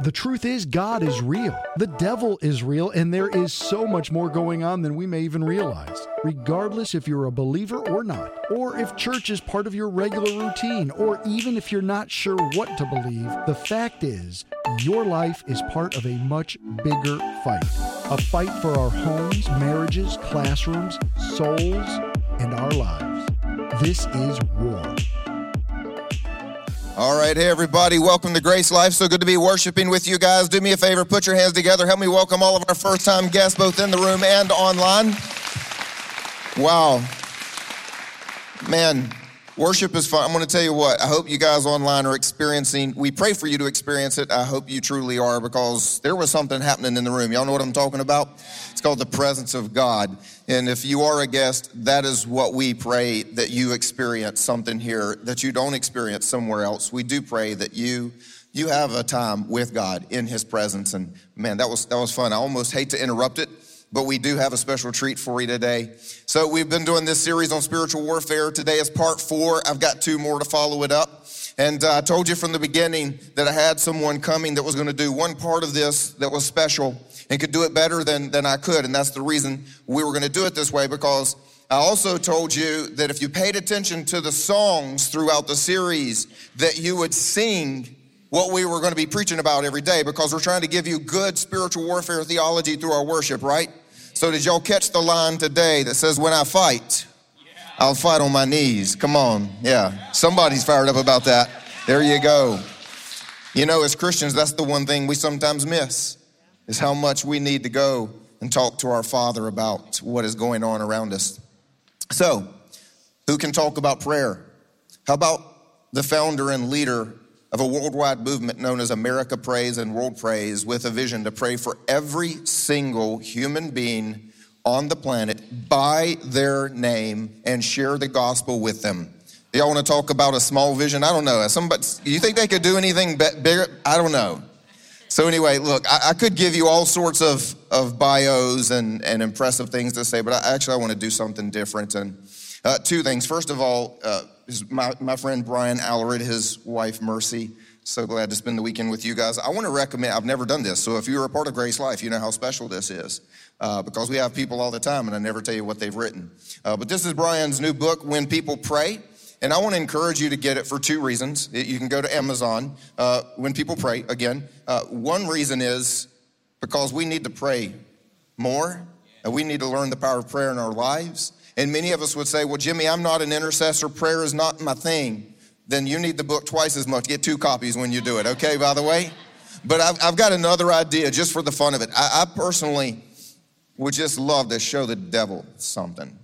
The truth is, God is real. The devil is real, and there is so much more going on than we may even realize. Regardless if you're a believer or not, or if church is part of your regular routine, or even if you're not sure what to believe, the fact is, your life is part of a much bigger fight. A fight for our homes, marriages, classrooms, souls, and our lives. This is war. All right, hey everybody, welcome to Grace Life. So good to be worshiping with you guys. Do me a favor, put your hands together. Help me welcome all of our first time guests, both in the room and online. Wow. Man, worship is fun. I'm going to tell you what, I hope you guys online are experiencing, we pray for you to experience it. I hope you truly are because there was something happening in the room. Y'all know what I'm talking about? It's called the presence of God. And if you are a guest, that is what we pray that you experience something here that you don't experience somewhere else. We do pray that you you have a time with God in his presence and man, that was that was fun. I almost hate to interrupt it but we do have a special treat for you today. So, we've been doing this series on spiritual warfare. Today is part four. I've got two more to follow it up. And uh, I told you from the beginning that I had someone coming that was going to do one part of this that was special and could do it better than, than I could. And that's the reason we were going to do it this way because I also told you that if you paid attention to the songs throughout the series, that you would sing what we were going to be preaching about every day because we're trying to give you good spiritual warfare theology through our worship, right? So, did y'all catch the line today that says, When I fight, I'll fight on my knees? Come on. Yeah. Somebody's fired up about that. There you go. You know, as Christians, that's the one thing we sometimes miss is how much we need to go and talk to our Father about what is going on around us. So, who can talk about prayer? How about the founder and leader of a worldwide movement known as America Prays and World Prays with a vision to pray for every single human being on the planet by their name and share the gospel with them. Y'all want to talk about a small vision? I don't know. Somebody, you think they could do anything bigger? I don't know. So anyway, look, I, I, could give you all sorts of, of bios and, and impressive things to say, but I, actually I want to do something different. And uh, two things. First of all, uh, my, my friend Brian Alarid, his wife Mercy. So glad to spend the weekend with you guys. I want to recommend, I've never done this, so if you're a part of Grace Life, you know how special this is. Uh, because we have people all the time and I never tell you what they've written. Uh, but this is Brian's new book, When People Pray. And I want to encourage you to get it for two reasons. You can go to Amazon, uh, When People Pray, again. Uh, one reason is because we need to pray more, and we need to learn the power of prayer in our lives. And many of us would say, Well, Jimmy, I'm not an intercessor. Prayer is not my thing. Then you need the book twice as much. Get two copies when you do it, okay, by the way? But I've, I've got another idea just for the fun of it. I, I personally would just love to show the devil something.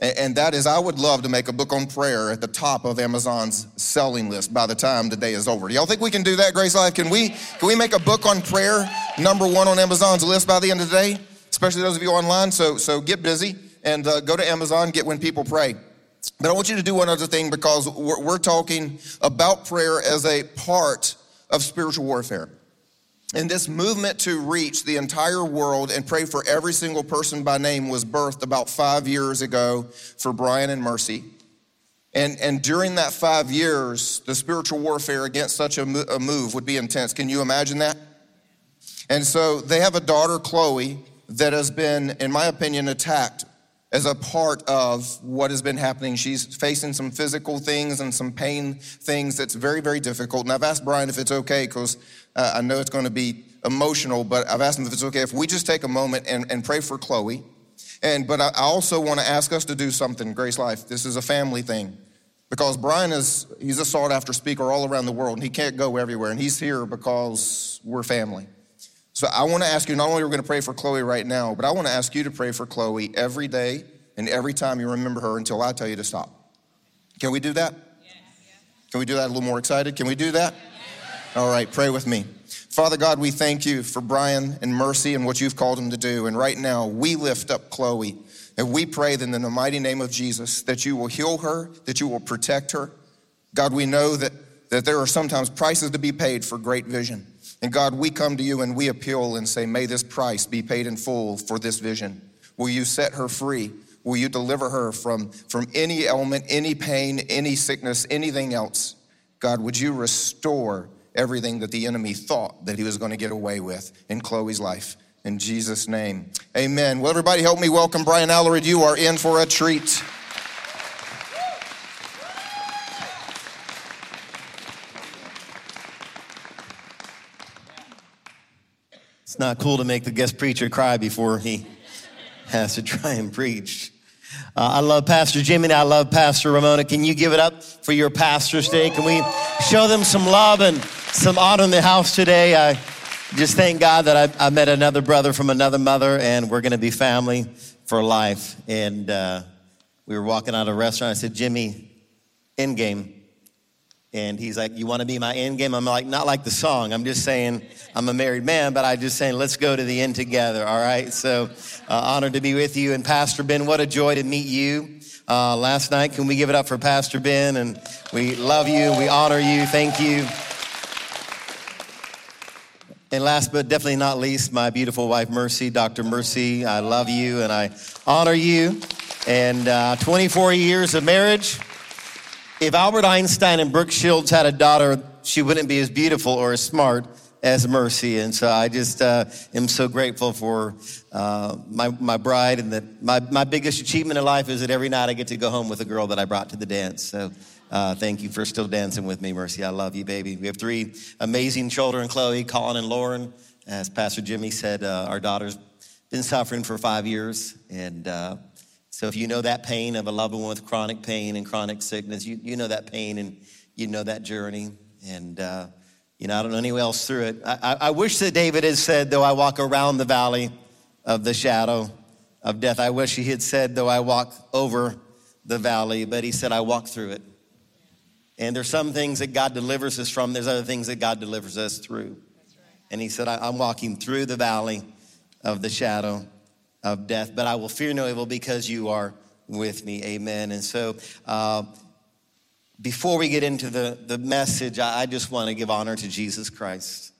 And, and that is, I would love to make a book on prayer at the top of Amazon's selling list by the time the day is over. Do y'all think we can do that, Grace Life? Can we, can we make a book on prayer number one on Amazon's list by the end of the day? Especially those of you online. So, so get busy and uh, go to Amazon, get When People Pray. But I want you to do one other thing because we're, we're talking about prayer as a part of spiritual warfare. And this movement to reach the entire world and pray for every single person by name was birthed about five years ago for Brian and Mercy. And, and during that five years, the spiritual warfare against such a, a move would be intense. Can you imagine that? And so they have a daughter, Chloe, that has been, in my opinion, attacked as a part of what has been happening. She's facing some physical things and some pain things that's very, very difficult. And I've asked Brian if it's okay, because uh, I know it's going to be emotional, but I've asked him if it's okay if we just take a moment and, and pray for Chloe. And but I also want to ask us to do something, Grace Life. This is a family thing. Because Brian is he's a sought after speaker all around the world and he can't go everywhere. And he's here because we're family. So I want to ask you, not only are we going to pray for Chloe right now, but I want to ask you to pray for Chloe every day and every time you remember her until I tell you to stop. Can we do that? Can we do that a little more excited? Can we do that? All right, pray with me. Father God, we thank you for Brian and Mercy and what you've called him to do. And right now, we lift up Chloe. And we pray that in the mighty name of Jesus that you will heal her, that you will protect her. God, we know that, that there are sometimes prices to be paid for great vision. And God, we come to you and we appeal and say, may this price be paid in full for this vision. Will you set her free? Will you deliver her from, from any ailment, any pain, any sickness, anything else? God, would you restore everything that the enemy thought that he was going to get away with in Chloe's life. In Jesus' name, amen. Will everybody help me welcome Brian Alarid? You are in for a treat. It's not cool to make the guest preacher cry before he has to try and preach. Uh, I love Pastor Jimmy and I love Pastor Ramona. Can you give it up for your pastors today? Can we show them some love and some honor in the house today? I just thank God that I, I met another brother from another mother, and we're going to be family for life. And uh, we were walking out of a restaurant. I said, Jimmy, end game. And he's like, You want to be my end game? I'm like, Not like the song. I'm just saying, I'm a married man, but I just saying, Let's go to the end together. All right. So, uh, honored to be with you. And Pastor Ben, what a joy to meet you uh, last night. Can we give it up for Pastor Ben? And we love you. We honor you. Thank you. And last but definitely not least, my beautiful wife, Mercy, Dr. Mercy. I love you and I honor you. And uh, 24 years of marriage. If Albert Einstein and Brooke Shields had a daughter, she wouldn't be as beautiful or as smart as Mercy. And so I just uh, am so grateful for uh, my, my bride. And that my, my biggest achievement in life is that every night I get to go home with a girl that I brought to the dance. So uh, thank you for still dancing with me, Mercy. I love you, baby. We have three amazing children Chloe, Colin, and Lauren. As Pastor Jimmy said, uh, our daughter's been suffering for five years. And uh, so if you know that pain of a loved one with chronic pain and chronic sickness, you, you know that pain and you know that journey. And, uh, you know, I don't know anyone else through it. I, I, I wish that David had said, though I walk around the valley of the shadow of death, I wish he had said, though I walk over the valley, but he said, I walk through it. And there's some things that God delivers us from, there's other things that God delivers us through. And he said, I'm walking through the valley of the shadow of death, but I will fear no evil because you are with me. Amen. And so, uh, before we get into the, the message, I, I just want to give honor to Jesus Christ.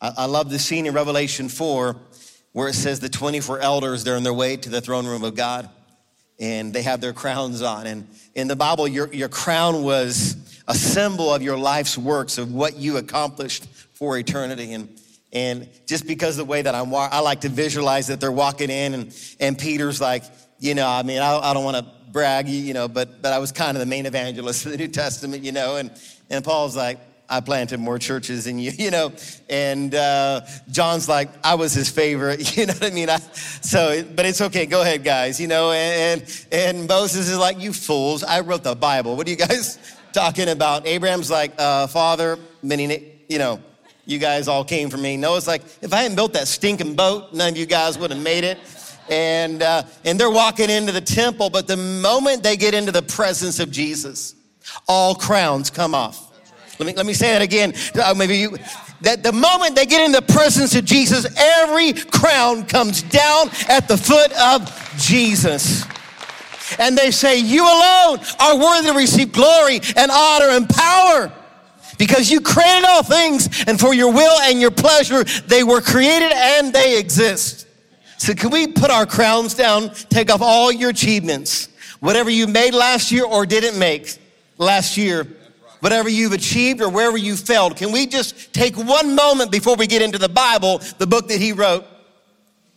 I, I love the scene in Revelation 4 where it says the 24 elders, they're on their way to the throne room of God and they have their crowns on. And in the Bible, your, your crown was a symbol of your life's works, of what you accomplished for eternity. And, and just because the way that I'm, I like to visualize that they're walking in and, and Peter's like, you know, I mean, I, I don't want to brag, you know, but, but I was kind of the main evangelist of the New Testament, you know, and, and Paul's like, I planted more churches than you, you know. And uh, John's like, I was his favorite, you know what I mean? I, so, but it's okay. Go ahead, guys, you know. And, and Moses is like, you fools! I wrote the Bible. What are you guys talking about? Abraham's like, uh, Father, many, you know, you guys all came for me. Noah's like, if I hadn't built that stinking boat, none of you guys would have made it. And uh, and they're walking into the temple, but the moment they get into the presence of Jesus, all crowns come off. Let me, let me say that again. Uh, maybe you, that the moment they get in the presence of Jesus, every crown comes down at the foot of Jesus. And they say, You alone are worthy to receive glory and honor and power because you created all things, and for your will and your pleasure, they were created and they exist. So, can we put our crowns down, take off all your achievements, whatever you made last year or didn't make last year? whatever you've achieved or wherever you failed. Can we just take one moment before we get into the Bible, the book that he wrote,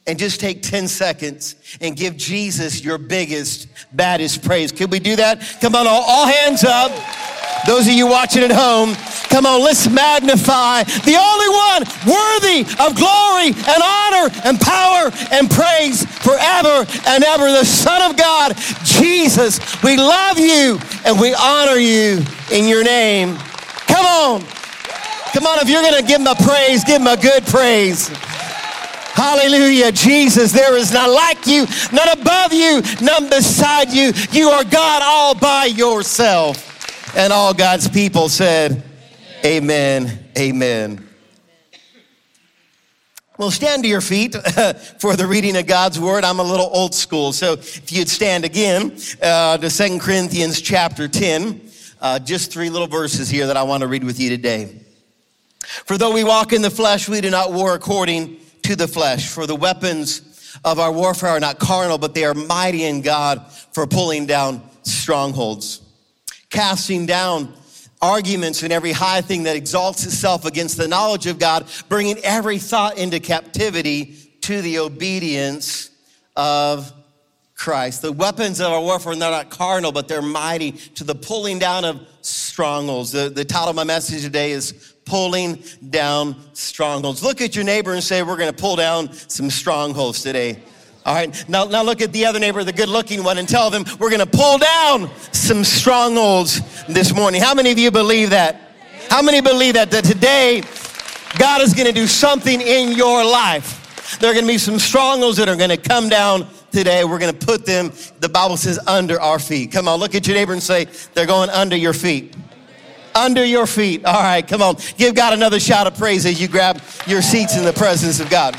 and just take 10 seconds and give Jesus your biggest, baddest praise? Can we do that? Come on, all, all hands up. Those of you watching at home, come on, let's magnify the only one worthy of glory and honor and power and praise forever and ever, the Son of God, Jesus. We love you and we honor you in your name. Come on. Come on, if you're going to give him a praise, give him a good praise. Hallelujah. Jesus, there is none like you, none above you, none beside you. You are God all by yourself. And all God's people said, Amen. Amen. Well, stand to your feet for the reading of God's word. I'm a little old school, so if you'd stand again uh, to Second Corinthians chapter 10, uh, just three little verses here that I want to read with you today. For though we walk in the flesh, we do not war according to the flesh. For the weapons of our warfare are not carnal, but they are mighty in God for pulling down strongholds casting down arguments and every high thing that exalts itself against the knowledge of God, bringing every thought into captivity to the obedience of Christ. The weapons of our warfare, they're not carnal, but they're mighty to the pulling down of strongholds. The, the title of my message today is Pulling Down Strongholds. Look at your neighbor and say, We're going to pull down some strongholds today. All right, now, now look at the other neighbor, the good looking one, and tell them we're going to pull down some strongholds this morning. How many of you believe that? How many believe that? That today God is going to do something in your life. There are going to be some strongholds that are going to come down today. We're going to put them, the Bible says, under our feet. Come on, look at your neighbor and say, they're going under your feet. Under your feet. All right, come on. Give God another shout of praise as you grab your seats in the presence of God.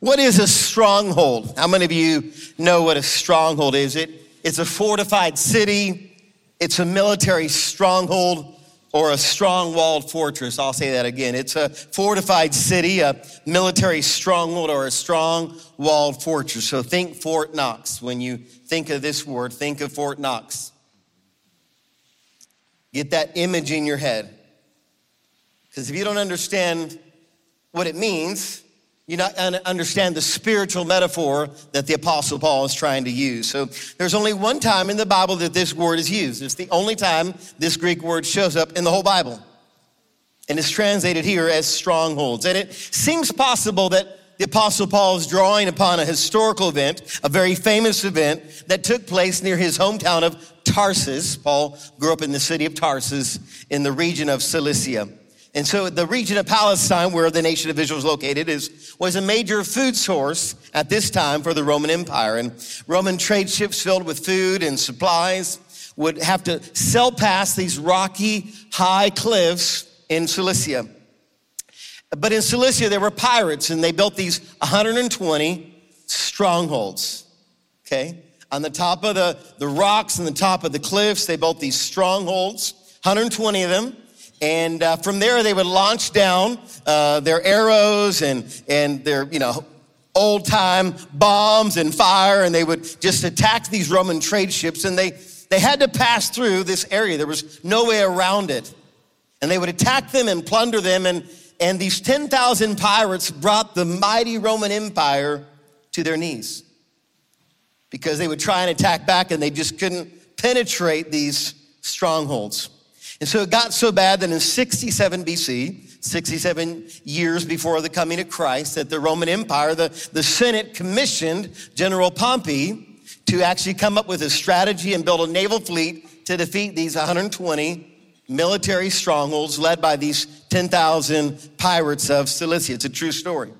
What is a stronghold? How many of you know what a stronghold is? It, it's a fortified city, it's a military stronghold, or a strong walled fortress. I'll say that again. It's a fortified city, a military stronghold, or a strong walled fortress. So think Fort Knox. When you think of this word, think of Fort Knox. Get that image in your head. Because if you don't understand what it means, you not understand the spiritual metaphor that the apostle paul is trying to use. So there's only one time in the bible that this word is used. It's the only time this greek word shows up in the whole bible. And it's translated here as strongholds. And it seems possible that the apostle paul is drawing upon a historical event a very famous event that took place near his hometown of tarsus. Paul grew up in the city of tarsus in the region of cilicia and so the region of Palestine, where the nation of Israel is located, is, was a major food source at this time for the Roman Empire. And Roman trade ships filled with food and supplies would have to sail past these rocky, high cliffs in Cilicia. But in Cilicia, there were pirates, and they built these 120 strongholds. Okay? On the top of the, the rocks and the top of the cliffs, they built these strongholds, 120 of them. And uh, from there, they would launch down uh, their arrows and, and their, you know, old time bombs and fire, and they would just attack these Roman trade ships. And they, they had to pass through this area, there was no way around it. And they would attack them and plunder them. And, and these 10,000 pirates brought the mighty Roman Empire to their knees because they would try and attack back and they just couldn't penetrate these strongholds. And so it got so bad that in 67 BC, 67 years before the coming of Christ, that the Roman Empire, the, the Senate commissioned General Pompey to actually come up with a strategy and build a naval fleet to defeat these 120 military strongholds led by these 10,000 pirates of Cilicia. It's a true story.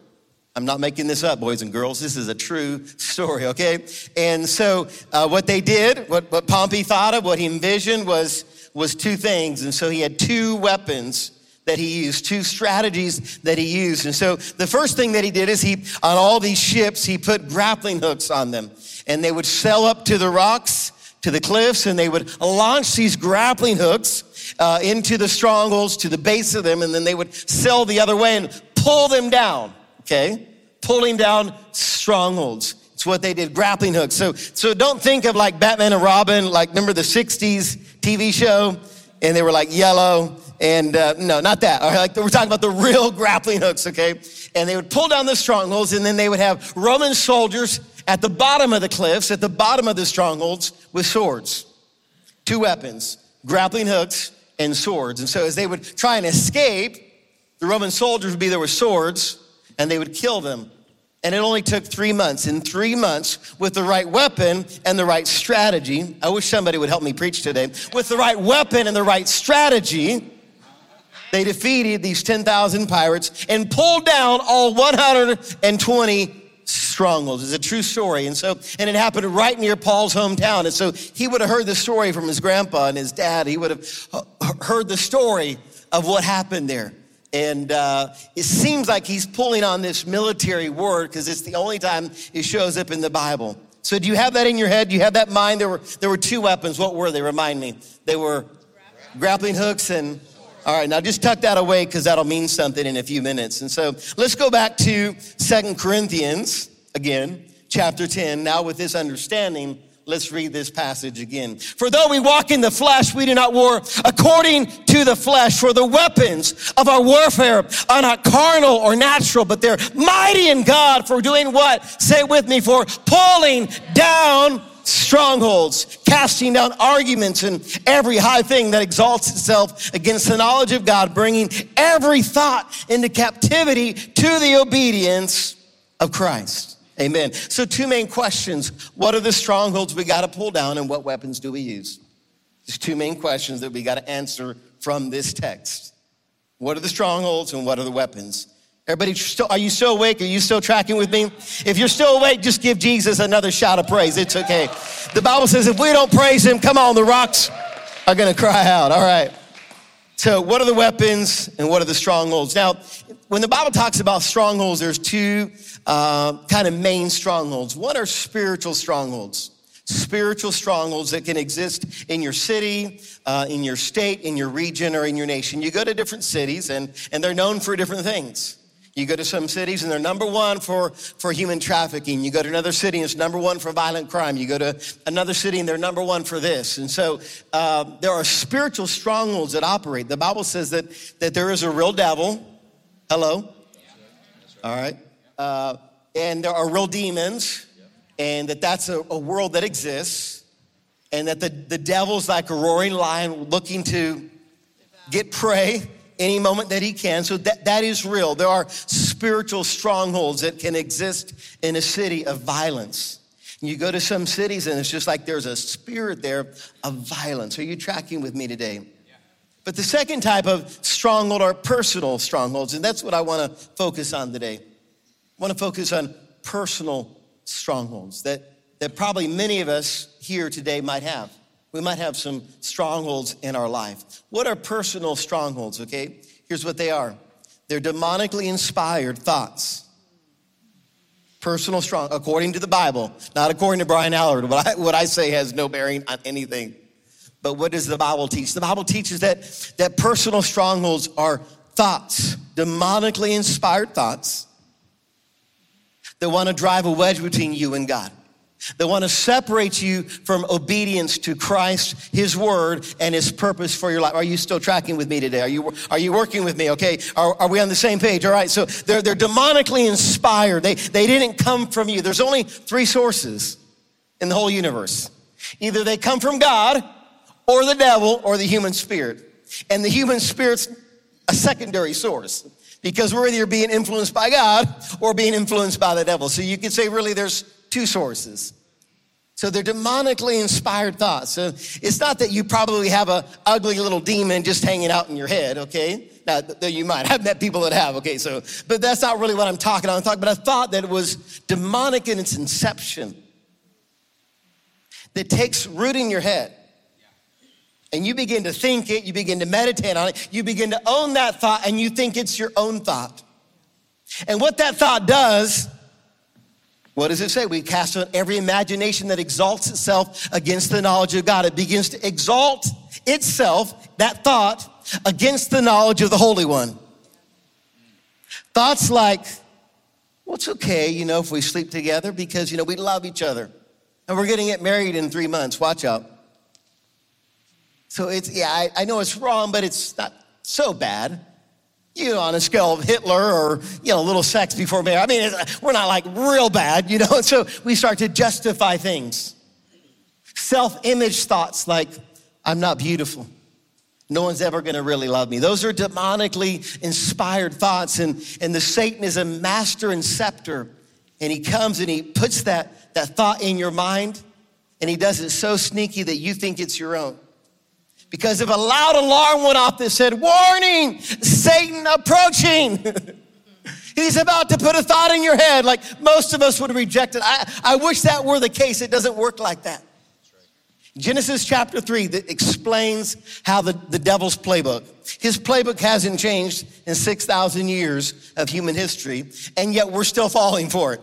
I'm not making this up, boys and girls. This is a true story, okay? And so, uh, what they did, what, what Pompey thought of, what he envisioned was was two things. And so he had two weapons that he used, two strategies that he used. And so the first thing that he did is he, on all these ships, he put grappling hooks on them. And they would sail up to the rocks, to the cliffs, and they would launch these grappling hooks uh, into the strongholds, to the base of them, and then they would sail the other way and pull them down, okay? Pulling down strongholds. It's what they did, grappling hooks. So, so don't think of like Batman and Robin, like remember the 60s TV show? And they were like yellow. And uh, no, not that. All right, like we're talking about the real grappling hooks, okay? And they would pull down the strongholds, and then they would have Roman soldiers at the bottom of the cliffs, at the bottom of the strongholds, with swords. Two weapons, grappling hooks and swords. And so as they would try and escape, the Roman soldiers would be there with swords, and they would kill them and it only took three months. In three months, with the right weapon and the right strategy, I wish somebody would help me preach today. With the right weapon and the right strategy, they defeated these 10,000 pirates and pulled down all 120 strongholds. It's a true story. And so, and it happened right near Paul's hometown. And so he would have heard the story from his grandpa and his dad. He would have uh, heard the story of what happened there. And uh, it seems like he's pulling on this military word because it's the only time it shows up in the Bible. So, do you have that in your head? Do you have that in mind? There were, there were two weapons. What were they? Remind me. They were grappling hooks and. All right, now just tuck that away because that'll mean something in a few minutes. And so let's go back to Second Corinthians again, chapter 10. Now, with this understanding, Let's read this passage again. For though we walk in the flesh, we do not war according to the flesh. For the weapons of our warfare are not carnal or natural, but they're mighty in God for doing what? Say it with me, for pulling down strongholds, casting down arguments and every high thing that exalts itself against the knowledge of God, bringing every thought into captivity to the obedience of Christ. Amen. So, two main questions. What are the strongholds we got to pull down, and what weapons do we use? There's two main questions that we got to answer from this text. What are the strongholds, and what are the weapons? Everybody, are you still awake? Are you still tracking with me? If you're still awake, just give Jesus another shout of praise. It's okay. The Bible says if we don't praise him, come on, the rocks are going to cry out. All right. So, what are the weapons and what are the strongholds? Now, when the Bible talks about strongholds, there's two uh, kind of main strongholds. What are spiritual strongholds. Spiritual strongholds that can exist in your city, uh, in your state, in your region, or in your nation. You go to different cities and, and they're known for different things. You go to some cities and they're number one for, for human trafficking. You go to another city and it's number one for violent crime. You go to another city and they're number one for this. And so uh, there are spiritual strongholds that operate. The Bible says that, that there is a real devil. Hello? All right uh, and there are real demons, and that that's a, a world that exists, and that the, the devil's like a roaring lion looking to get prey any moment that he can. So that, that is real. There are spiritual strongholds that can exist in a city of violence. You go to some cities and it's just like there's a spirit there of violence. Are you tracking with me today? But the second type of stronghold are personal strongholds, and that's what I want to focus on today. Want to focus on personal strongholds that, that probably many of us here today might have. We might have some strongholds in our life. What are personal strongholds, okay? Here's what they are they're demonically inspired thoughts. Personal strong, according to the Bible, not according to Brian Alarid. What I, what I say has no bearing on anything. But what does the Bible teach? The Bible teaches that, that personal strongholds are thoughts, demonically inspired thoughts they want to drive a wedge between you and God. They want to separate you from obedience to Christ, His Word, and His purpose for your life. Are you still tracking with me today? Are you, are you working with me? Okay. Are, are we on the same page? All right. So they're, they're demonically inspired. They, they didn't come from you. There's only three sources in the whole universe. Either they come from God, or the devil, or the human spirit. And the human spirit's a secondary source because we're either being influenced by God or being influenced by the devil. So you could say really there's two sources. So they're demonically inspired thoughts. So it's not that you probably have a ugly little demon just hanging out in your head, okay? Now, though you might. I've met people that have, okay? So, but that's not really what I'm talking about. I'm talking about a thought that was demonic in its inception that takes root in your head and you begin to think it, you begin to meditate on it, you begin to own that thought, and you think it's your own thought. And what that thought does, what does it say? We cast on every imagination that exalts itself against the knowledge of God. It begins to exalt itself, that thought, against the knowledge of the Holy One. Thoughts like, well, it's okay, you know, if we sleep together because, you know, we love each other. And we're getting get married in three months. Watch out. So it's, yeah, I, I know it's wrong, but it's not so bad. You know, on a scale of Hitler or, you know, a little sex before marriage. I mean, we're not like real bad, you know? So we start to justify things. Self image thoughts like, I'm not beautiful. No one's ever gonna really love me. Those are demonically inspired thoughts. And, and the Satan is a master and scepter. And he comes and he puts that, that thought in your mind. And he does it so sneaky that you think it's your own because if a loud alarm went off that said, Warning, Satan approaching. He's about to put a thought in your head, like most of us would reject it. I, I wish that were the case. It doesn't work like that. Genesis chapter 3 that explains how the, the devil's playbook. His playbook hasn't changed in 6,000 years of human history, and yet we're still falling for it.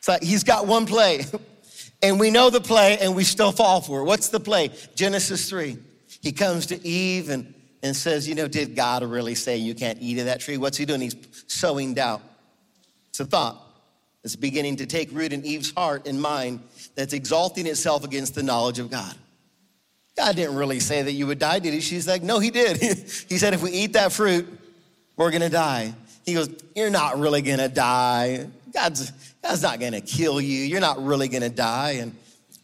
So he's got one play. And we know the play and we still fall for it. What's the play? Genesis 3. He comes to Eve and, and says, You know, did God really say you can't eat of that tree? What's he doing? He's sowing doubt. It's a thought. that's beginning to take root in Eve's heart and mind that's exalting itself against the knowledge of God. God didn't really say that you would die, did he? She's like, No, he did. he said, If we eat that fruit, we're gonna die. He goes, You're not really gonna die. God's, God's not gonna kill you. You're not really gonna die. And,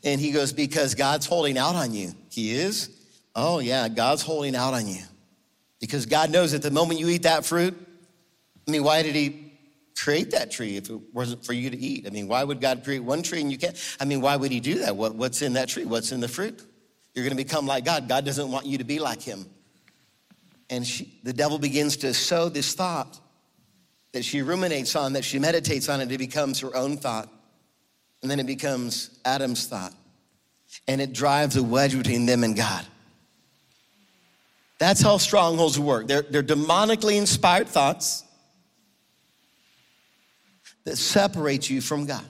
and he goes, Because God's holding out on you. He is? Oh, yeah, God's holding out on you. Because God knows that the moment you eat that fruit, I mean, why did he create that tree if it wasn't for you to eat? I mean, why would God create one tree and you can't? I mean, why would he do that? What, what's in that tree? What's in the fruit? You're to become like God. God doesn't want you to be like him. And she, the devil begins to sow this thought that she ruminates on, that she meditates on, and it becomes her own thought. And then it becomes Adam's thought. And it drives a wedge between them and God. That's how strongholds work. They're, they're demonically inspired thoughts that separate you from God,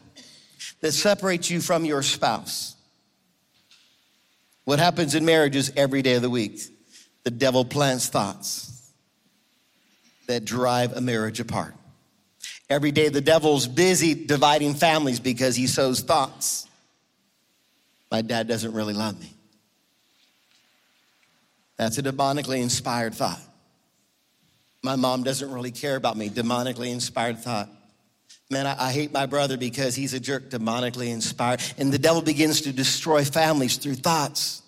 that separate you from your spouse. What happens in marriages every day of the week? The devil plants thoughts that drive a marriage apart. Every day, the devil's busy dividing families because he sows thoughts. My dad doesn't really love me. That's a demonically inspired thought. My mom doesn't really care about me, demonically inspired thought. Man, I, I, hate my brother because he's a jerk, demonically inspired. And the devil begins to destroy families through thoughts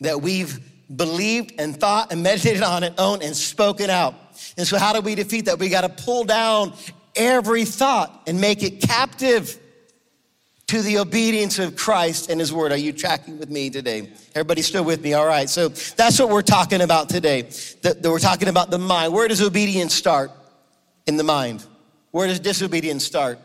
that we've believed and thought and meditated on and owned and spoken out. And so, how do we defeat that? We got to pull down every thought and make it captive to the obedience of Christ and His Word. Are you tracking with me today? Everybody still with me? All right. So that's what we're talking about today. That we're talking about the mind. Where does obedience start? In the mind. Where does disobedience start?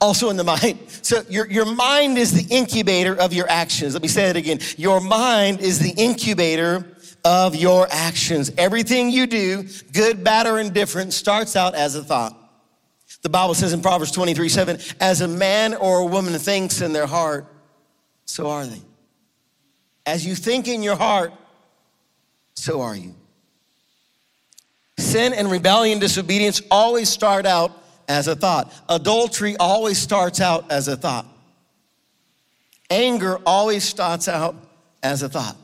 Also in the mind. So your, your mind is the incubator of your actions. Let me say it again. Your mind is the incubator of your actions. Everything you do, good, bad, or indifferent, starts out as a thought. The Bible says in Proverbs 23 7, as a man or a woman thinks in their heart, so are they. As you think in your heart, so are you. Sin and rebellion, disobedience always start out as a thought. Adultery always starts out as a thought. Anger always starts out as a thought.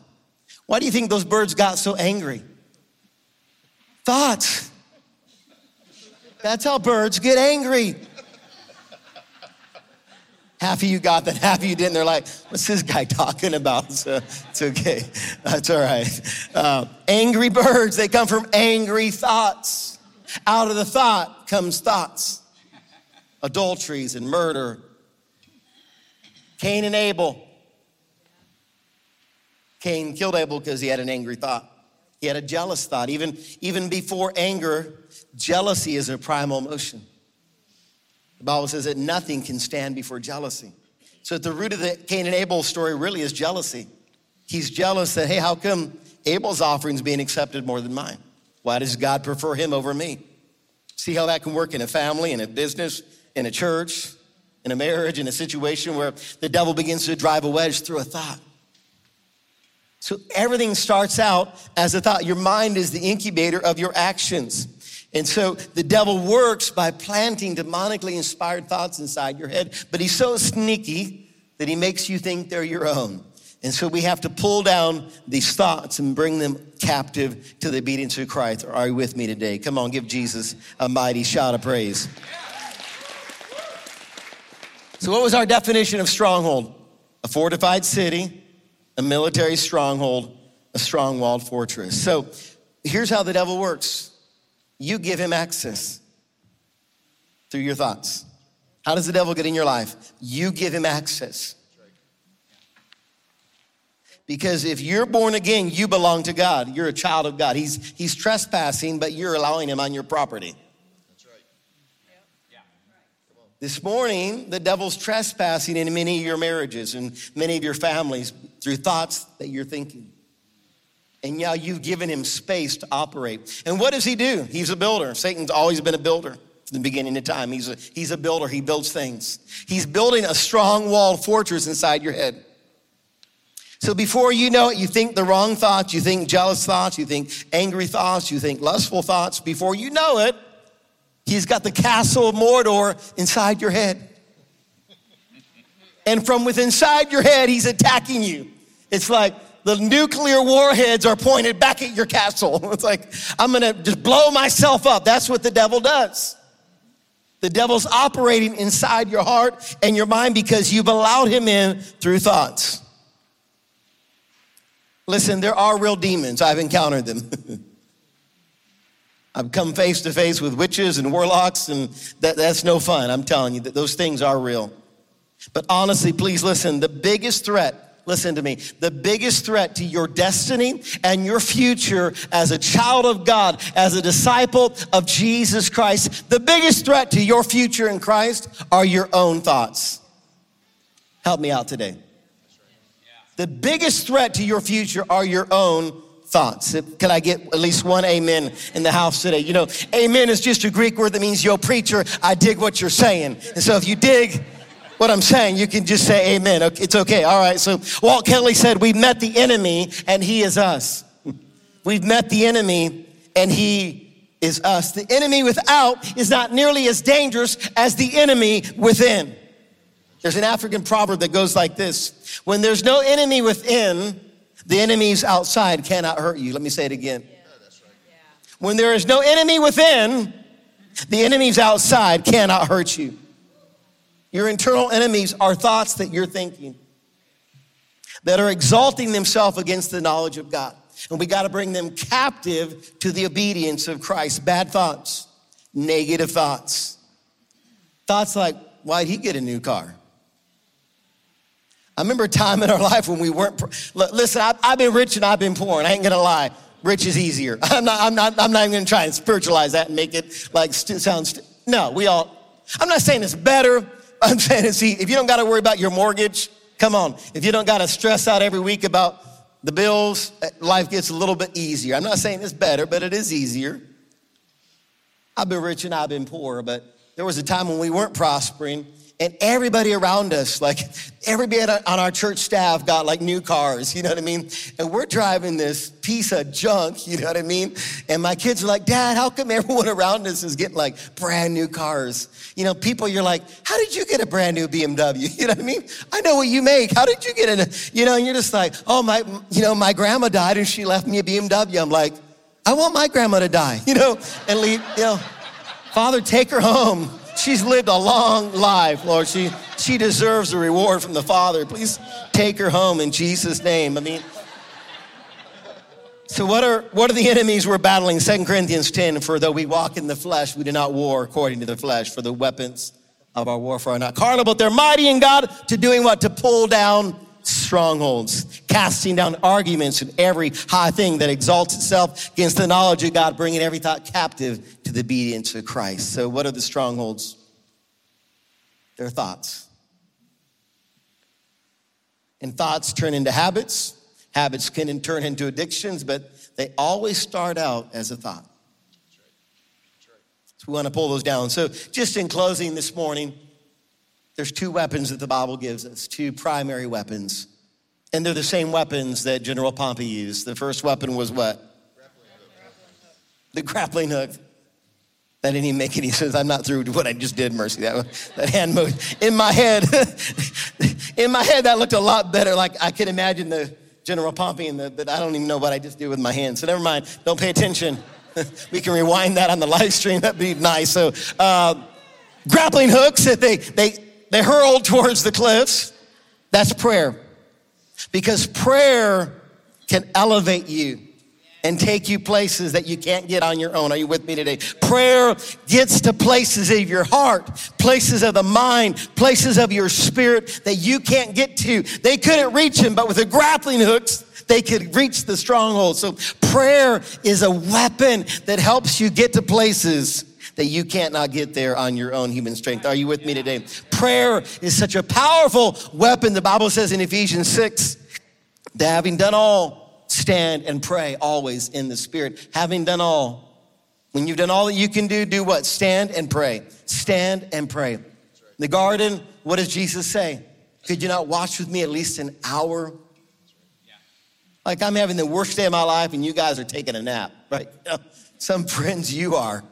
Why do you think those birds got so angry? Thoughts. That's how birds get angry. Half of you got that, half of you didn't. They're like, what's this guy talking about? So it's okay. That's all right. Uh, angry birds, they come from angry thoughts. Out of the thought comes thoughts, adulteries and murder. Cain and Abel. Cain killed Abel because he had an angry thought. He had a jealous thought. Even, even before anger, jealousy is a primal emotion. The Bible says that nothing can stand before jealousy. So at the root of the Cain and Abel story really is jealousy. He's jealous that, hey, how come Abel's offering is being accepted more than mine? Why does God prefer him over me? See how that can work in a family, in a business, in a church, in a marriage, in a situation where the devil begins to drive a wedge through a thought. So everything starts out as a thought. Your mind is the incubator of your actions. And so the devil works by planting demonically inspired thoughts inside your head, but he's so sneaky that he makes you think they're your own. And so we have to pull down these thoughts and bring them captive to the obedience of Christ. Are you with me today? Come on, give Jesus a mighty shout of praise. So, what was our definition of stronghold? A fortified city a military stronghold, a strong walled fortress. So here's how the devil works you give him access through your thoughts. How does the devil get in your life? You give him access. Because if you're born again, you belong to God. You're a child of God. He's, he's trespassing, but you're allowing him on your property. That's right. Yeah. This morning, the devil's trespassing in many of your marriages and many of your families through thoughts that you're thinking. And now you've given him space to operate. And what does he do? He's a builder. Satan's always been a builder from the beginning of time. He's a, he's a builder. He builds things. He's building a strong walled fortress inside your head. So before you know it, you think the wrong thoughts, you think jealous thoughts, you think angry thoughts, you think lustful thoughts. Before you know it, He's got the castle of Mordor inside your head. And from within inside your head, he's attacking you. It's like the nuclear warheads are pointed back at your castle. It's like, I'm gonna just blow myself up. That's what the devil does. The devil's operating inside your heart and your mind because you've allowed him in through thoughts. Listen, there are real demons. I've encountered them. I've come face to face with witches and warlocks, and that, that's no fun. I'm telling you that those things are real. But honestly, please listen the biggest threat, listen to me, the biggest threat to your destiny and your future as a child of God, as a disciple of Jesus Christ, the biggest threat to your future in Christ are your own thoughts. Help me out today. The biggest threat to your future are your own thoughts. Can I get at least one amen in the house today? You know, amen is just a Greek word that means, yo, preacher, I dig what you're saying. And so if you dig, what I'm saying, you can just say amen. It's okay. All right. So Walt Kelly said, We've met the enemy and he is us. We've met the enemy and he is us. The enemy without is not nearly as dangerous as the enemy within. There's an African proverb that goes like this When there's no enemy within, the enemies outside cannot hurt you. Let me say it again. Oh, when there is no enemy within, the enemies outside cannot hurt you. Your internal enemies are thoughts that you're thinking that are exalting themselves against the knowledge of God. And we got to bring them captive to the obedience of Christ. Bad thoughts, negative thoughts. Thoughts like, why'd he get a new car? I remember a time in our life when we weren't, listen, I, have been rich and I've been poor, and I ain't gonna lie, rich is easier. I'm not, I'm not, I'm not even gonna try and spiritualize that and make it like st- sound, st- no, we all, I'm not saying it's better, I'm saying, see, if you don't got to worry about your mortgage, come on. If you don't got to stress out every week about the bills, eh, life gets a little bit easier. I'm not saying it's better, but it is easier. I've been rich and I've been poor, but there was a time when we weren't prospering and everybody around us, like everybody on our church staff got like new cars, you know what I mean? And we're driving this piece of junk, you know what I mean? And my kids are like, Dad, how come everyone around us is getting like brand new cars? You know, people, you're like, how did you get a brand new BMW? You know what I mean? I know what you make. How did you get in you know, and you're just like, oh, my, you know, my grandma died and she left me a BMW. I'm like, I want my grandma to die, you know, and leave, you know, Father, take her home. She's lived a long life, Lord. She, she deserves a reward from the Father. Please take her home in Jesus' name. I mean, so what are, what are the enemies we're battling? 2 Corinthians 10, for though we walk in the flesh, we do not war according to the flesh, for the weapons of our warfare are not carnal, but they're mighty in God to doing what? To pull down strongholds, casting down arguments and every high thing that exalts itself against the knowledge of God, bringing every thought captive to the obedience of Christ. So, what are the strongholds? They're thoughts. And thoughts turn into habits. Habits can turn into addictions, but they always start out as a thought. So we want to pull those down. So, just in closing this morning, there's two weapons that the Bible gives us, two primary weapons. And they're the same weapons that General Pompey used. The first weapon was what? The grappling hook. That didn't even make any sense. I'm not through what I just did, Mercy. That, that hand motion. In my head, in my head, that looked a lot better. Like I could imagine the General Pompey and the, I don't even know what I just did with my hand. So never mind. Don't pay attention. we can rewind that on the live stream. That'd be nice. So, uh, grappling hooks that they, they, they hurled towards the cliffs. That's prayer. Because prayer can elevate you and take you places that you can't get on your own. Are you with me today? Prayer gets to places of your heart, places of the mind, places of your spirit that you can't get to. They couldn't reach him, but with the grappling hooks, they could reach the stronghold. So prayer is a weapon that helps you get to places that you can't not get there on your own human strength. Are you with me today? Prayer is such a powerful weapon. The Bible says in Ephesians 6 that having done all, stand and pray always in the Spirit. Having done all, when you've done all that you can do, do what? Stand and pray. Stand and pray. In the garden, what does Jesus say? Could you not watch with me at least an hour? Like I'm having the worst day of my life and you guys are taking a nap, right? Some friends you are.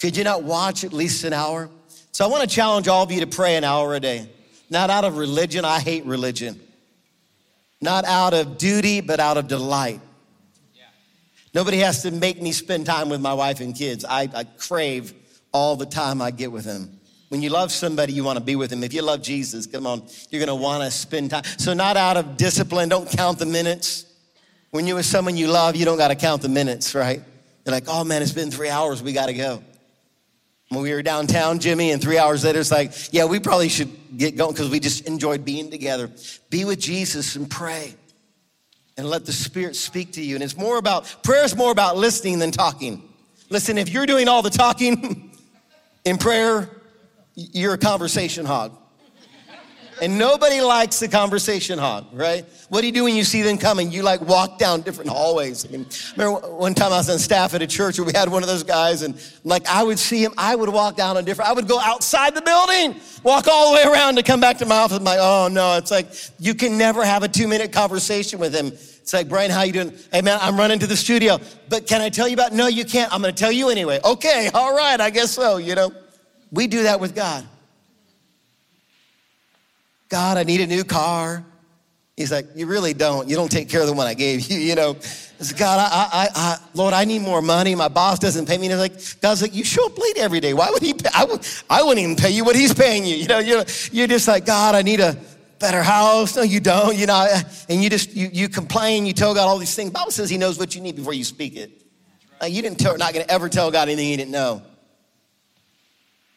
Could you not watch at least an hour? So I want to challenge all of you to pray an hour a day. Not out of religion, I hate religion. Not out of duty, but out of delight. Nobody has to make me spend time with my wife and kids. I, I crave all the time I get with them. When you love somebody, you want to be with them. If you love Jesus, come on, you're going to want to spend time. So, not out of discipline, don't count the minutes. When you're with someone you love, you don't got to count the minutes, right? You're like, oh man, it's been three hours, we got to go. When we were downtown, Jimmy, and three hours later, it's like, yeah, we probably should get going because we just enjoyed being together. Be with Jesus and pray and let the Spirit speak to you. And it's more about, prayer is more about listening than talking. Listen, if you're doing all the talking in prayer, you're a conversation hog. And nobody likes the conversation hog, right? What do you do when you see them coming? You like walk down different hallways. I mean, remember one time I was on staff at a church where we had one of those guys, and like I would see him, I would walk down a different, I would go outside the building, walk all the way around to come back to my office. I'm like, oh no, it's like you can never have a two minute conversation with him. It's like, Brian, how you doing? Hey man, I'm running to the studio, but can I tell you about? No, you can't. I'm gonna tell you anyway. Okay, all right, I guess so, you know. We do that with God. God, I need a new car. He's like, You really don't. You don't take care of the one I gave you, you know. It's, God, I, I, I, Lord, I need more money. My boss doesn't pay me. And he's like, God's like, You show up late every day. Why would he pay? I, would, I wouldn't even pay you what he's paying you. You know, you're, you're just like, God, I need a better house. No, you don't. You know, and you just, you, you complain, you tell God all these things. The Bible says he knows what you need before you speak it. Like, you didn't tell, not going to ever tell God anything he didn't know.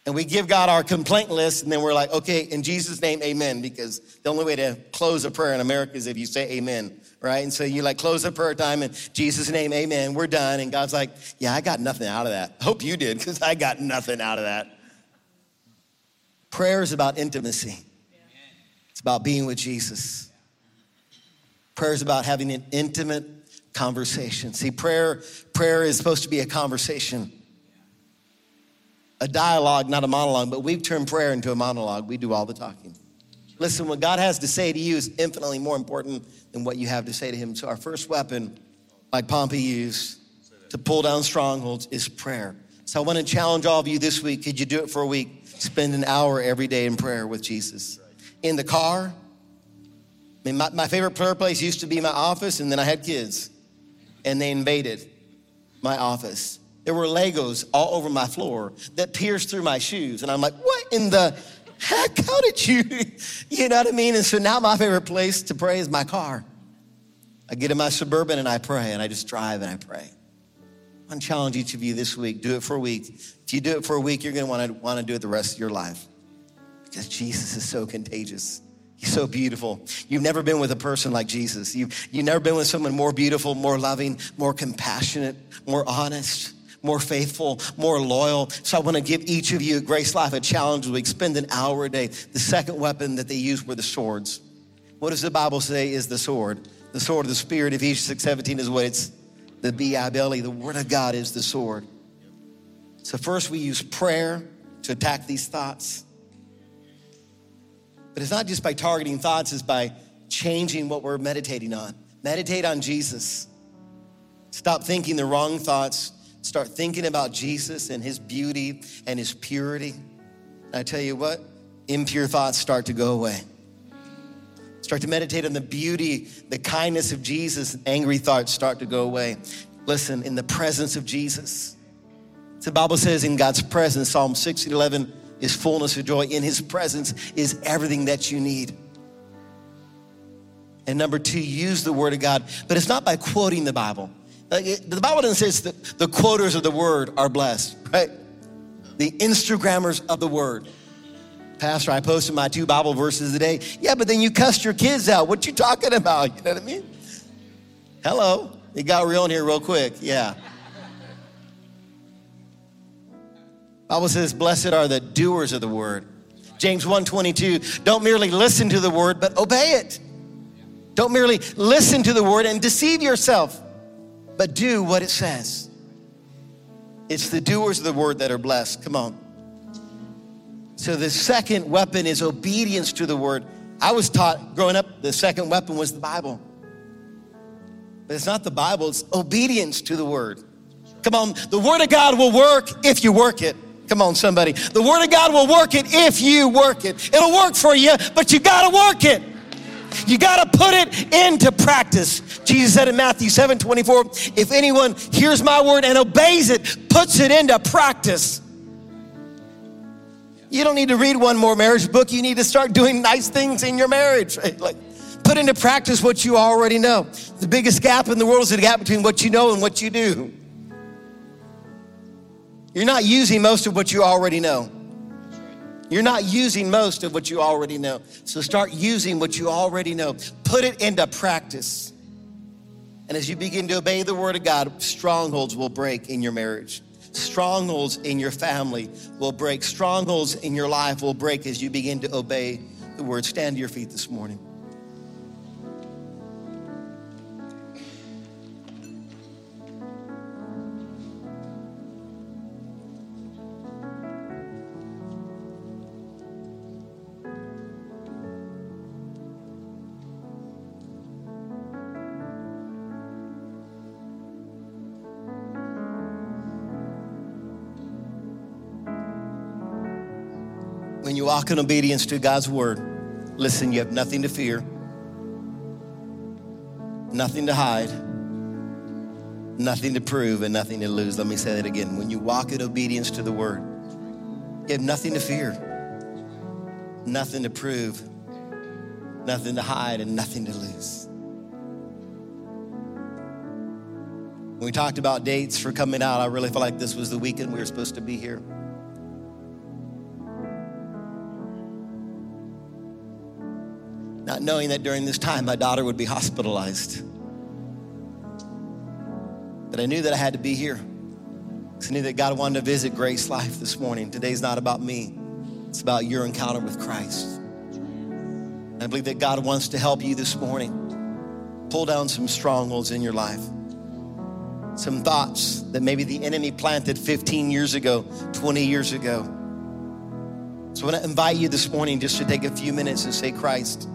And we give God our complaint list, and then we're like, okay, in Jesus' name, amen, because the only way to close a prayer in America is if you say amen, right? And so you like close the prayer time in Jesus' name, amen, we're done. And God's like, yeah, I got nothing out of that. Hope you did, because I got nothing out of that. Prayer is about intimacy, it's about being with Jesus. Prayer is about having an intimate conversation. See, prayer, prayer is supposed to be a conversation a dialogue, not a monologue, but we've turned prayer into a monologue. We do all the talking. Listen, what God has to say to you is infinitely more important than what you have to say to Him. So, our first weapon, like Pompey used to pull down strongholds, is prayer. So, I want to challenge all of you this week. Could you do it for a week? Spend an hour every day in prayer with Jesus. In the car, I mean, my, my favorite prayer place used to be my office, and then I had kids, and they invaded my office. There were Legos all over my floor that pierced through my shoes. And I'm like, what in the heck? How did you? You know what I mean? And so now my favorite place to pray is my car. I get in my Suburban and I pray, and I just drive and I pray. I challenge each of you this week. Do it for a week. If you do it for a week, you're going to want to want to do it the rest of your life because Jesus is so contagious. He's so beautiful. You've never been with a person like Jesus. You've, you've never been with someone more beautiful, more loving, more compassionate, more honest more faithful, more loyal. So I want to give each of you at Grace Life a challenge this week. Spend an hour a day. The second weapon that they used were the swords. What does the Bible say is the sword? The sword of the Spirit, Ephesians 6 17 is what it's the B-I-B-L-E. The Word of God is the sword. So first we use prayer to attack these thoughts. But it's not just by targeting thoughts, it's by changing what we're meditating on. Meditate on Jesus. Stop thinking the wrong thoughts start thinking about Jesus and his beauty and his purity, and I tell you what, impure thoughts start to go away. Start to meditate on the beauty, the kindness of Jesus, angry thoughts start to go away. Listen, in the presence of Jesus. The Bible says in God's presence, Psalm 16 11 is fullness of joy. In his presence is everything that you need. And number two, use the word of God, but it's not by quoting the Bible. Uh, the Bible doesn't say that the quoters of the word are blessed, right? The Instagrammers of the word. Pastor, I posted my two Bible verses today. Yeah, but then you cussed your kids out. What you talking about? You know what I mean? Hello. It got real in here real quick. Yeah. Bible says, blessed are the doers of the word. James 1:22, don't merely listen to the word, but obey it. Don't merely listen to the word and deceive yourself but do what it says. It's the doers of the word that are blessed. Come on. So the second weapon is obedience to the word. I was taught growing up, the second weapon was the Bible. But it's not the Bible, it's obedience to the word. Come on, the Word of God will work if you work it. Come on, somebody. The Word of God will work it if you work it. It'll work for you, but you gotta work it. You got to put it into practice. Jesus said in Matthew 7 24, if anyone hears my word and obeys it, puts it into practice. You don't need to read one more marriage book. You need to start doing nice things in your marriage. Right? Like, put into practice what you already know. The biggest gap in the world is the gap between what you know and what you do. You're not using most of what you already know. You're not using most of what you already know. So start using what you already know. Put it into practice. And as you begin to obey the word of God, strongholds will break in your marriage. Strongholds in your family will break. Strongholds in your life will break as you begin to obey the word. Stand to your feet this morning. You walk in obedience to God's word, listen, you have nothing to fear, nothing to hide, nothing to prove, and nothing to lose. Let me say that again. When you walk in obedience to the word, you have nothing to fear, nothing to prove, nothing to hide, and nothing to lose. When we talked about dates for coming out, I really felt like this was the weekend we were supposed to be here. Not knowing that during this time my daughter would be hospitalized. But I knew that I had to be here. I knew that God wanted to visit Grace Life this morning. Today's not about me, it's about your encounter with Christ. I believe that God wants to help you this morning. Pull down some strongholds in your life. Some thoughts that maybe the enemy planted 15 years ago, 20 years ago. So I want to invite you this morning just to take a few minutes and say, Christ,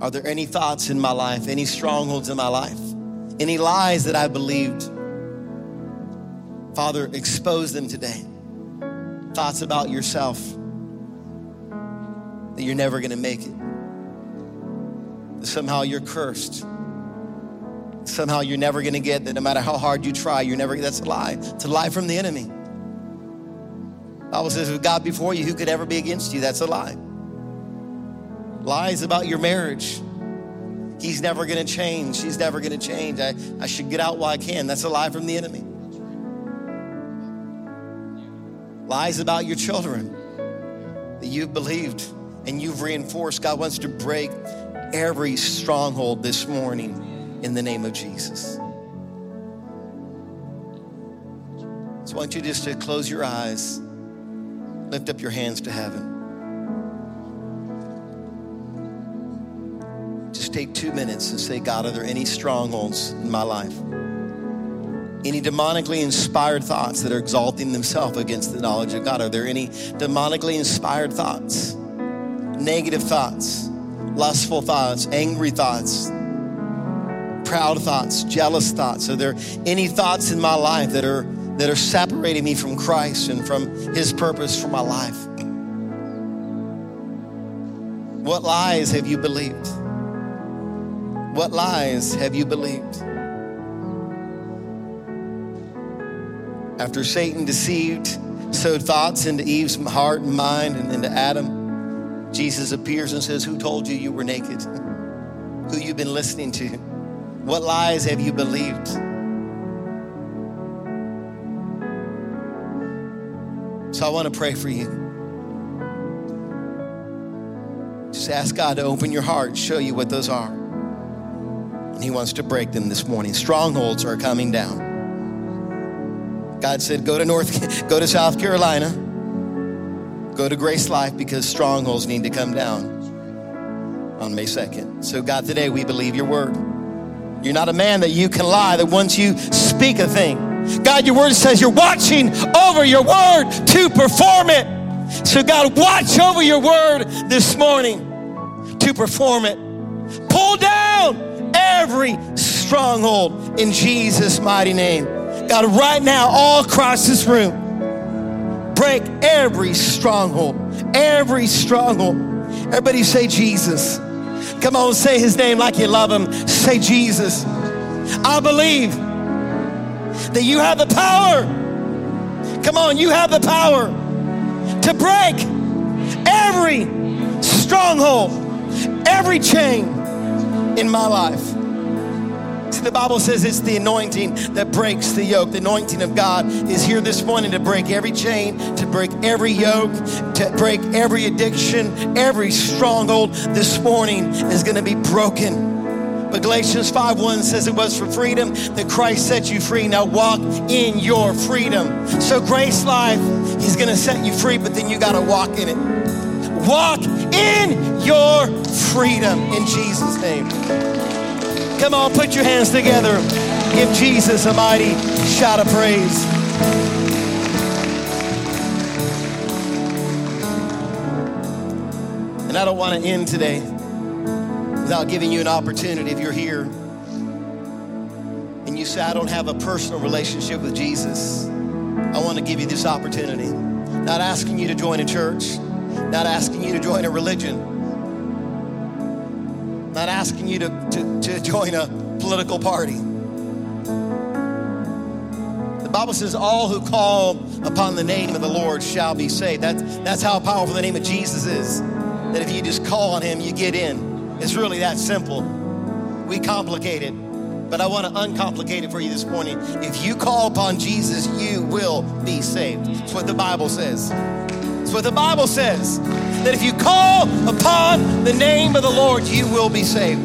are there any thoughts in my life, any strongholds in my life, any lies that I believed? Father, expose them today. Thoughts about yourself that you're never going to make it, somehow you're cursed, somehow you're never going to get that no matter how hard you try, you're never, that's a lie. It's a lie from the enemy. Bible says, with God before you, who could ever be against you? That's a lie lies about your marriage. He's never going to change. She's never going to change. I, I should get out while I can. That's a lie from the enemy. Lies about your children that you've believed and you've reinforced. God wants to break every stronghold this morning in the name of Jesus. So I want you just to close your eyes, lift up your hands to heaven. Just take two minutes and say, God, are there any strongholds in my life? Any demonically inspired thoughts that are exalting themselves against the knowledge of God? Are there any demonically inspired thoughts? Negative thoughts, lustful thoughts, angry thoughts, proud thoughts, jealous thoughts? Are there any thoughts in my life that are that are separating me from Christ and from his purpose for my life? What lies have you believed? What lies have you believed? After Satan deceived, sowed thoughts into Eve's heart and mind and into Adam, Jesus appears and says, Who told you you were naked? Who you've been listening to? What lies have you believed? So I want to pray for you. Just ask God to open your heart, and show you what those are and He wants to break them this morning. Strongholds are coming down. God said, Go to North, go to South Carolina, go to Grace Life because strongholds need to come down on May 2nd. So, God, today we believe your word. You're not a man that you can lie, that once you speak a thing, God, your word says you're watching over your word to perform it. So, God, watch over your word this morning to perform it. Pull down every stronghold in Jesus' mighty name. God, right now, all across this room, break every stronghold, every stronghold. Everybody say Jesus. Come on, say his name like you love him. Say Jesus. I believe that you have the power. Come on, you have the power to break every stronghold, every chain in my life. See, the Bible says it's the anointing that breaks the yoke. The anointing of God is here this morning to break every chain, to break every yoke, to break every addiction, every stronghold this morning is going to be broken. But Galatians 5:1 says it was for freedom that Christ set you free. Now walk in your freedom. So Grace Life, He's gonna set you free, but then you gotta walk in it. Walk in your freedom in Jesus' name. Come on, put your hands together. Give Jesus a mighty shout of praise. And I don't want to end today without giving you an opportunity if you're here and you say, I don't have a personal relationship with Jesus. I want to give you this opportunity. Not asking you to join a church, not asking you to join a religion, not asking you to, to, to join a political party. The Bible says, All who call upon the name of the Lord shall be saved. That's, that's how powerful the name of Jesus is. That if you just call on him, you get in. It's really that simple. We complicate it, but I want to uncomplicate it for you this morning. If you call upon Jesus, you will be saved. That's what the Bible says. That's what the Bible says. That if you call upon the name of the Lord, you will be saved.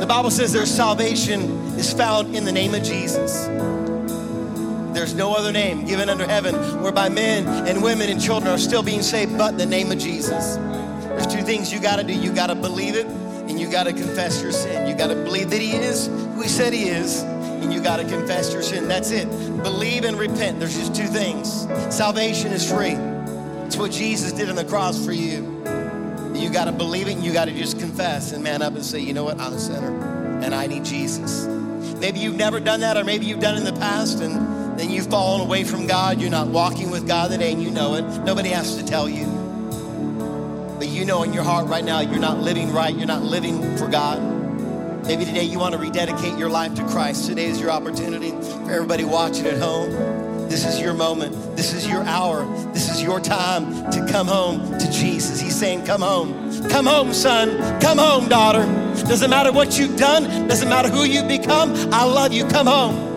The Bible says there's salvation is found in the name of Jesus. There's no other name given under heaven whereby men and women and children are still being saved but the name of Jesus. There's two things you got to do. You got to believe it and you got to confess your sin. You got to believe that He is who He said He is and you got to confess your sin. That's it. Believe and repent. There's just two things. Salvation is free. It's what Jesus did on the cross for you. You got to believe it and you got to just confess and man up and say, you know what? I'm a sinner and I need Jesus. Maybe you've never done that, or maybe you've done it in the past and then you've fallen away from God. You're not walking with God today and you know it. Nobody has to tell you. But you know in your heart right now, you're not living right. You're not living for God. Maybe today you want to rededicate your life to Christ. Today is your opportunity for everybody watching at home. This is your moment. This is your hour. This is your time to come home to Jesus. He's saying, Come home. Come home, son. Come home, daughter. Doesn't matter what you've done, doesn't matter who you've become. I love you. Come home.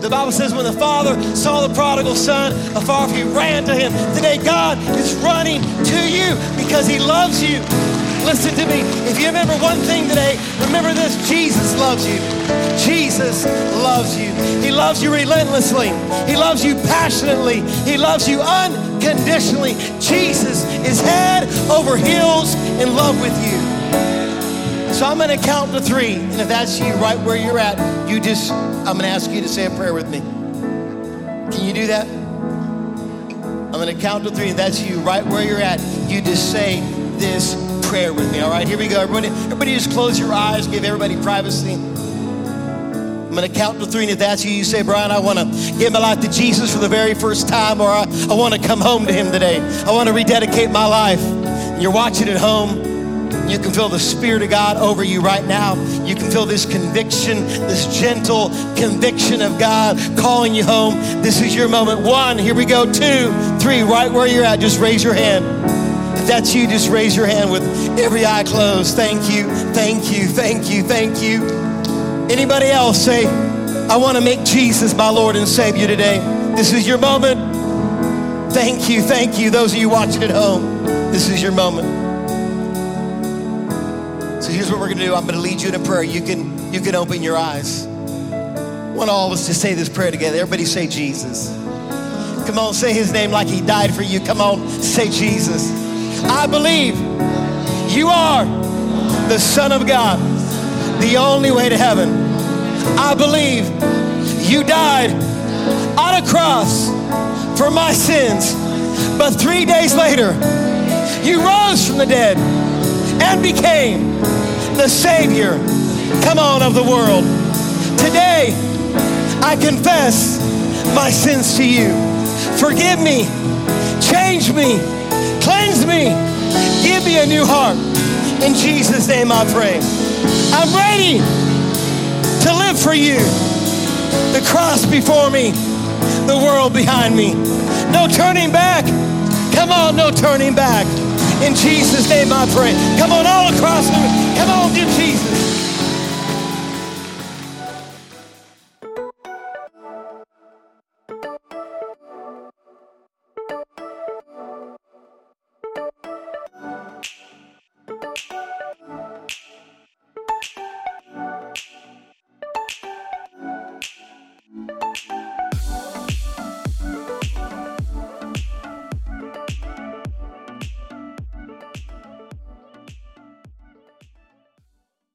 The Bible says when the father saw the prodigal son afar off, he ran to him. Today, God is running to you because he loves you. Listen to me. If you remember one thing today, remember this Jesus loves you. Jesus loves you. He loves you relentlessly. He loves you passionately. He loves you unconditionally. Jesus is head over heels in love with you. So I'm going to count to three. And if that's you right where you're at, you just, I'm going to ask you to say a prayer with me. Can you do that? I'm going to count to three. If that's you right where you're at, you just say this prayer with me. All right, here we go. Everybody, everybody just close your eyes, give everybody privacy. I'm going to count to three, and if that's you, you say, Brian, I want to give my life to Jesus for the very first time, or I, I want to come home to Him today. I want to rededicate my life. You're watching at home. You can feel the Spirit of God over you right now. You can feel this conviction, this gentle conviction of God calling you home. This is your moment. One, here we go. Two, three, right where you're at. Just raise your hand. That's you, just raise your hand with every eye closed. Thank you, thank you, thank you, thank you. Anybody else say, I want to make Jesus my Lord and Savior today? This is your moment. Thank you, thank you. Those of you watching at home, this is your moment. So here's what we're gonna do. I'm gonna lead you in a prayer. You can you can open your eyes. I want all of us to say this prayer together. Everybody say Jesus. Come on, say his name like he died for you. Come on, say Jesus. I believe you are the Son of God, the only way to heaven. I believe you died on a cross for my sins, but three days later, you rose from the dead and became the Savior, come on, of the world. Today, I confess my sins to you. Forgive me, change me, cleanse me, give me a new heart. In Jesus' name I pray. I'm ready to live for you. The cross before me, the world behind me. No turning back. Come on, no turning back. In Jesus' name I pray. Come on, all across the room. Come on, give Jesus.